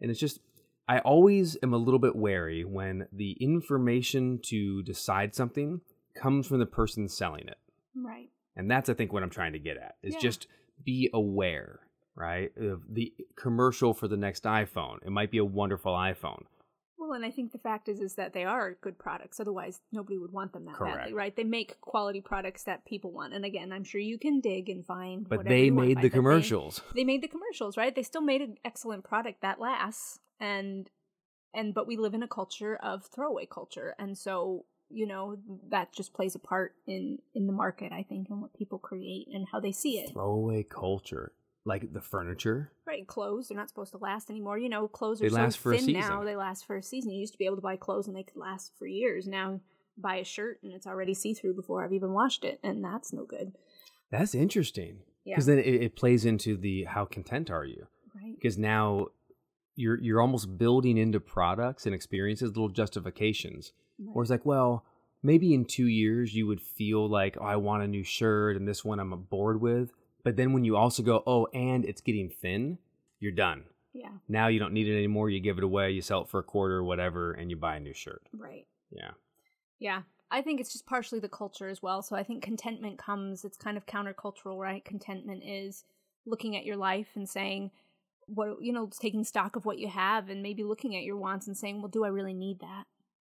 and it's just I always am a little bit wary when the information to decide something comes from the person selling it, Right. And that's I think what I'm trying to get at is Yeah. just be aware, right, of the commercial for the next iPhone. It might be a wonderful iPhone, Well, and I think the fact is is that they are good products. Otherwise, nobody would want them that Correct. badly, right? They make quality products that people want. And again, I'm sure you can dig and find. but they made the But they- commercials. They, made the commercials, right? They still made an excellent product that lasts, and and but we live in a culture of throwaway culture, and so you know that just plays a part in in the market, I think, and what people create and how they see it. throwaway culture like the furniture Right, clothes they're not supposed to last anymore. You know, clothes They are so last for thin now. They last for a season. You used to be able to buy clothes and they could last for years. Now, buy a shirt and it's already see through before I've even washed it, and that's no good. that's interesting Yeah, because then it, it plays into the how content are you right. because now you're you're almost building into products and experiences little justifications right. where it's like well maybe in two years you would feel like oh i want a new shirt and this one i'm bored with but then when you also go oh and it's getting thin you're done Yeah, now you don't need it anymore you give it away you sell it for a quarter or whatever and you buy a new shirt right. yeah Yeah. I think it's just partially the culture as well. So I think contentment comes, it's kind of countercultural, right? Contentment is looking at your life and saying, what, you know, taking stock of what you have and maybe looking at your wants and saying, well, do I really need that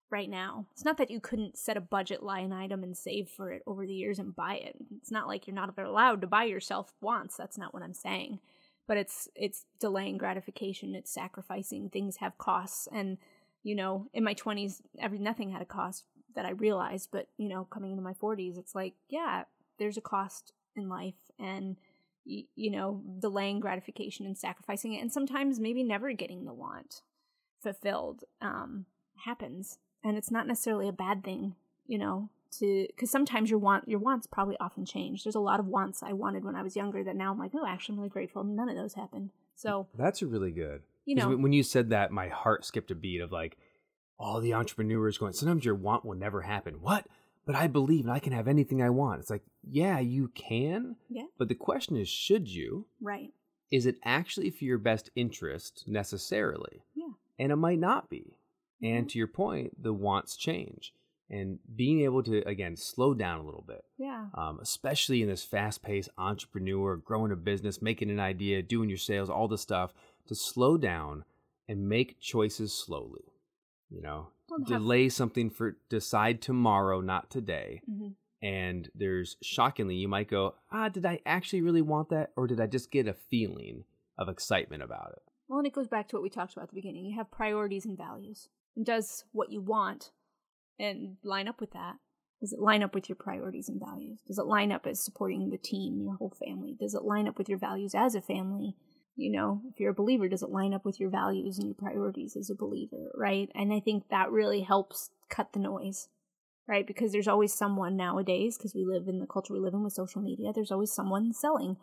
right now? It's not that you couldn't set a budget line item and save for it over the years and buy it. It's not like you're not allowed to buy yourself wants. That's not what I'm saying. But it's it's delaying gratification. It's sacrificing. Things have costs, and you know, in my 20s, every nothing had a cost that I realized, but you know, coming into my 40s, it's like, yeah, there's a cost in life and y- you know, delaying gratification and sacrificing it and sometimes maybe never getting the want fulfilled um happens. And it's not necessarily a bad thing, you know, to cuz sometimes your want your wants probably often change. There's a lot of wants I wanted when I was younger that now I'm like, "Oh, actually I'm really grateful none of those happened." So, that's really good you know, when- when you said that, my heart skipped a beat of like, all the entrepreneurs going, sometimes your want will never happen. What? But I believe and I can have anything I want. It's like, yeah, you can. yeah, But the question is, should you? right. Is it actually for your best interest necessarily? Yeah. And it might not be. And to your point, the wants change. And being able to, again, slow down a little bit, Yeah. um, especially in this fast paced entrepreneur, growing a business, making an idea, doing your sales, all this stuff, to slow down and make choices slowly. You know, Well, and have- delay something for decide tomorrow, not today. Mhm. And there's shockingly, you might go, ah, did I actually really want that? Or did I just get a feeling of excitement about it? Well, and it goes back to what we talked about at the beginning. You have priorities and values. And does what you want and line up with that? Does it line up with your priorities and values? Does it line up as supporting the team, your whole family? Does it line up with your values as a family? You know, if you're a believer, does it line up with your values and your priorities as a believer, right? And I think that really helps cut the noise, right? Because there's always someone nowadays, because we live in the culture we live in with social media, there's always someone selling.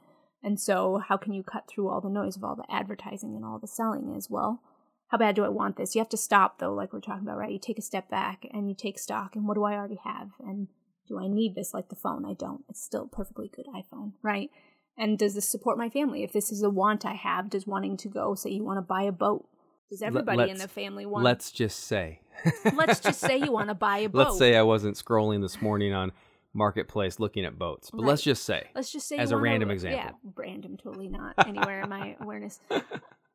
And so, how can you cut through all the noise of all the advertising and all the selling as well? How bad do I want this? You have to stop, though, like we're talking about, right? You take a step back and you take stock. And what do I already have? And do I need this like the phone? I don't. It's still a perfectly good iPhone, right? And does this support my family? If this is a want I have, does wanting to go, say you want to buy a boat, does everybody in let's- the family want? Let's just say. (laughs) let's just say you want to buy a (laughs) boat. Let's say I wasn't scrolling this morning on Marketplace looking at boats, but let's just say. Let's just say As a random example. Yeah, random, totally not (laughs) anywhere in my awareness.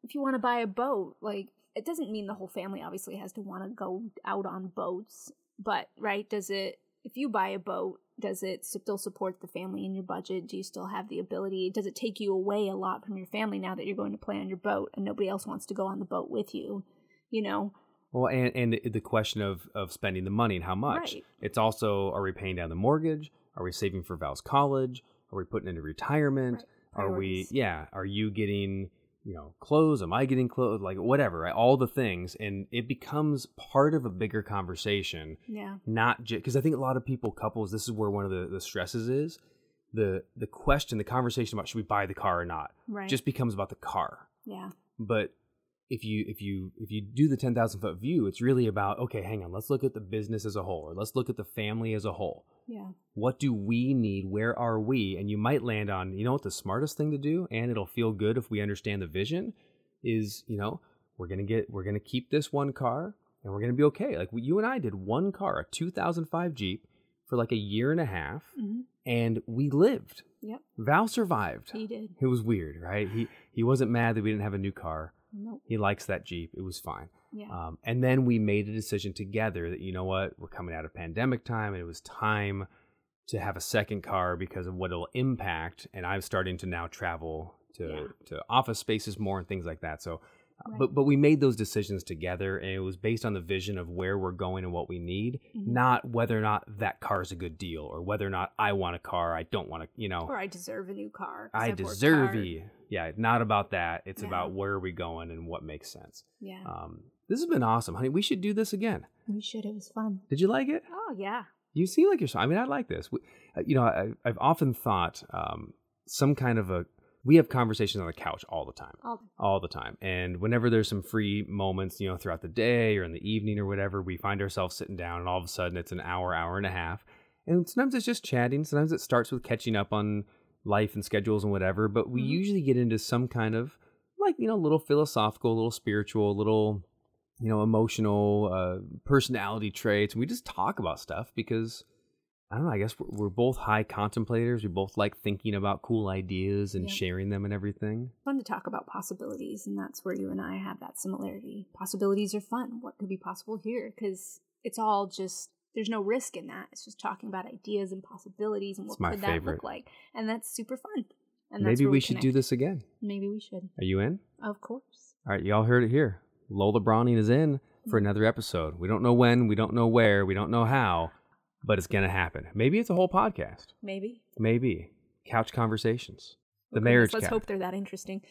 If you want to buy a boat, like it doesn't mean the whole family obviously has to want to go out on boats, but right? Does it? If you buy a boat, does it still support the family in your budget? Do you still have the ability? Does it take you away a lot from your family now that you're going to play on your boat and nobody else wants to go on the boat with you? You know, Well, and and the question of of spending the money and how much. Right. It's also are we paying down the mortgage? Are we saving for Val's college? Are we putting into retirement? Right. Are we yeah, are you getting, you know, clothes? Am I getting clothes? Like whatever, right? All the things and it becomes part of a bigger conversation, yeah, not just because I think a lot of people couples this is where one of the the stresses is. The the question, the conversation about should we buy the car or not right, just becomes about the car. yeah, But if you if you if you do the 10,000 foot view, it's really about okay, hang on, let's look at the business as a whole or let's look at the family as a whole. Yeah. What do we need? Where are we? And you might land on, you know what the smartest thing to do and it'll feel good if we understand the vision is, you know, we're going to get we're going to keep this one car and we're going to be okay. Like you and I did one car, a 2005 Jeep for like a year and a half hmm and we lived. Yep. Val survived. He did. It was weird, right? He he wasn't mad that we didn't have a new car. Nope. He likes that Jeep. It was fine. Yeah. Um, and then we made a decision together that you know what, we're coming out of pandemic time, and it was time to have a second car because of what it'll impact. And I'm starting to now travel to Yeah. to office spaces more and things like that. So, uh, Right. but but we made those decisions together, and it was based on the vision of where we're going and what we need, Mhm. not whether or not that car is a good deal or whether or not I want a car, I don't want to, you know. Or I deserve a new car. I deserve hard. Yeah, not about that. It's Yeah. about where are we going and what makes sense. Yeah. Um, this has been awesome, honey. We should do this again. we should. It was fun. Did you like it? Oh yeah. You seem like you're. I mean, I like this. We, uh, you know, I, I've often thought um, some kind of a. We have conversations on the couch all the time, All all the time, and whenever there's some free moments, you know, throughout the day or in the evening or whatever, we find ourselves sitting down, and all of a sudden it's an hour, hour and a half, and sometimes it's just chatting. Sometimes it starts with catching up on life and schedules and whatever, but we Mhm. usually get into some kind of like you know, a little philosophical, a little spiritual, a little you know, emotional uh, personality traits. We just talk about stuff because I don't know. I guess we're, we're both high contemplators. We both like thinking about cool ideas and Yeah. sharing them and everything. fun to talk about possibilities, and that's where you and I have that similarity. Possibilities are fun. What could be possible here? Because it's all just there's no risk in that. It's just talking about ideas and possibilities and what my could that look like, and that's super fun. And that's Maybe where we should do this again. Maybe we should. Are you in? Of course. All right, y'all heard it here. Lola Brauning is in for mm. another episode. We don't know when, we don't know where, we don't know how, but it's going to happen. Maybe it's a whole podcast. Maybe. Maybe couch conversations. The marriage Let's couch. hope they're that interesting.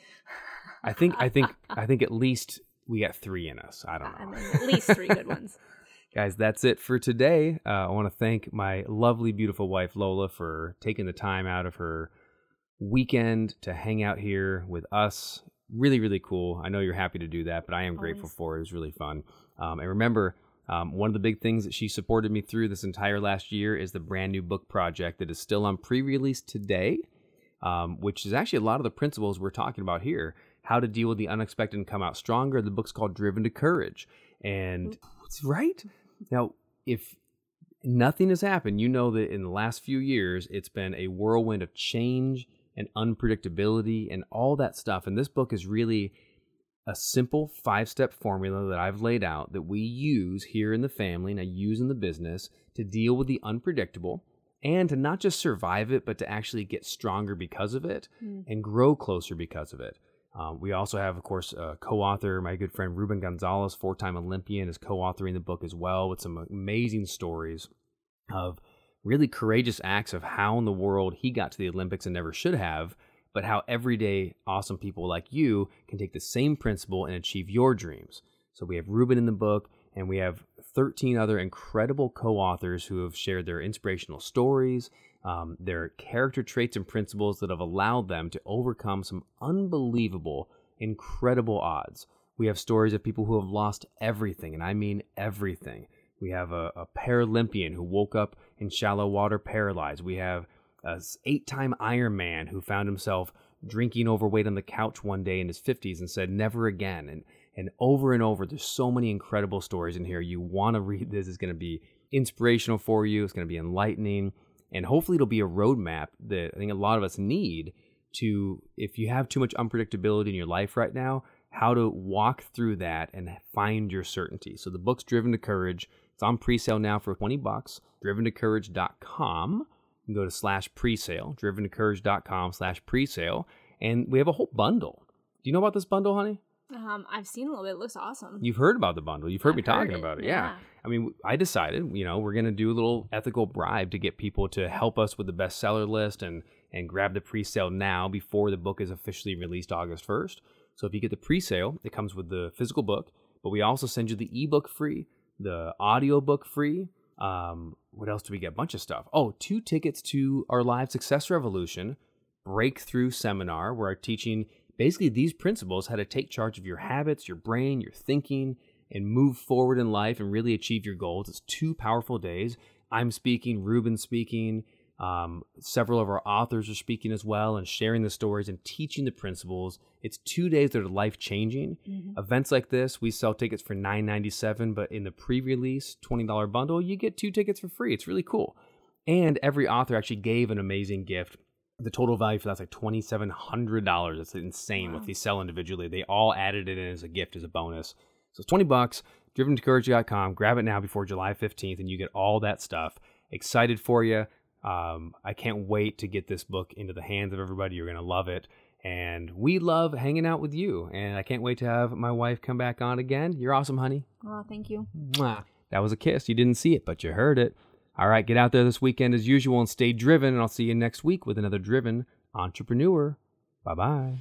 I think I think (laughs) I think at least we got 3 in us. I don't I know. mean, at least three good ones. (laughs) Guys, that's it for today. Uh, I want to thank my lovely, beautiful wife, Lola, for taking the time out of her weekend to hang out here with us. Really, really cool. I know you're happy to do that, but I am grateful for it. It was really fun. Um, and remember, um, one of the big things that she supported me through this entire last year is the brand new book project that is still on pre release today, um, which is actually a lot of the principles we're talking about here how to deal with the unexpected and come out stronger. The book's called Driven to Courage. And right. Now, if nothing has happened, you know that in the last few years, it's been a whirlwind of change and unpredictability and all that stuff. And this book is really a simple five step formula that I've laid out that we use here in the family and I use in the business to deal with the unpredictable and to not just survive it, but to actually get stronger because of it Mm. and grow closer because of it. Um, we also have, of course, a co-author, my good friend Ruben Gonzalez, four-time Olympian, is co-authoring the book as well with some amazing stories of really courageous acts of how in the world he got to the Olympics and never should have, but how everyday awesome people like you can take the same principle and achieve your dreams. So we have Ruben in the book, and we have 13 other incredible co-authors who have shared their inspirational stories, um, their character traits and principles that have allowed them to overcome some unbelievable, incredible odds. We have stories of people who have lost everything, and I mean everything. We have a, a Paralympian who woke up in shallow water paralyzed. We have a eight-time Ironman who found himself drinking overweight on the couch one day in his 50s and said never again. And and over and over, there's so many incredible stories in here. You want to read this. It's going to be inspirational for you. It's going to be enlightening, and hopefully, it'll be a roadmap that I think a lot of us need to. If you have too much unpredictability in your life right now, how to walk through that and find your certainty. So the book's Driven to Courage. It's on pre-sale now for 20 bucks. driventocourage.com. You can go to slash pre-sale, driventocourage.com slash pre-sale. And we have a whole bundle. Do you know about this bundle, honey? Um, I've seen a little bit. It looks awesome. You've heard about the bundle. You've heard I've me talking heard it, about it. yeah. Yeah. I mean, I decided, you know, we're going to do a little ethical bribe to get people to help us with the bestseller list and and grab the pre-sale now before the book is officially released August 1st. So if you get the pre-sale, it comes with the physical book, but we also send you the ebook free, the audio book free. Um, what else do we get? A bunch of stuff. Oh, two tickets to our live success revolution breakthrough seminar where I'm teaching basically these principles how to take charge of your habits, your brain, your thinking, and move forward in life and really achieve your goals. It's two powerful days. I'm speaking, Ruben's speaking, um, several of our authors are speaking as well and sharing the stories and teaching the principles. It's two days that are life changing. Mm-hmm. Events like this, we sell tickets for $9.97, but in the pre release $20 bundle, you get two tickets for free. It's really cool. And every author actually gave an amazing gift. The total value for that's like $2,700. That's insane Wow. if they sell individually. They all added it in as a gift, as a bonus. So it's 20 bucks. DrivenToCourage.com. Grab it now before July 15th, and you get all that stuff. Excited for you. Um, I can't wait to get this book into the hands of everybody. You're going to love it. And we love hanging out with you. And I can't wait to have my wife come back on again. You're awesome, honey. Oh, thank you. Mwah. That was a kiss. You didn't see it, but you heard it. All right, get out there this weekend as usual and stay driven. And I'll see you next week with another driven entrepreneur. Bye bye.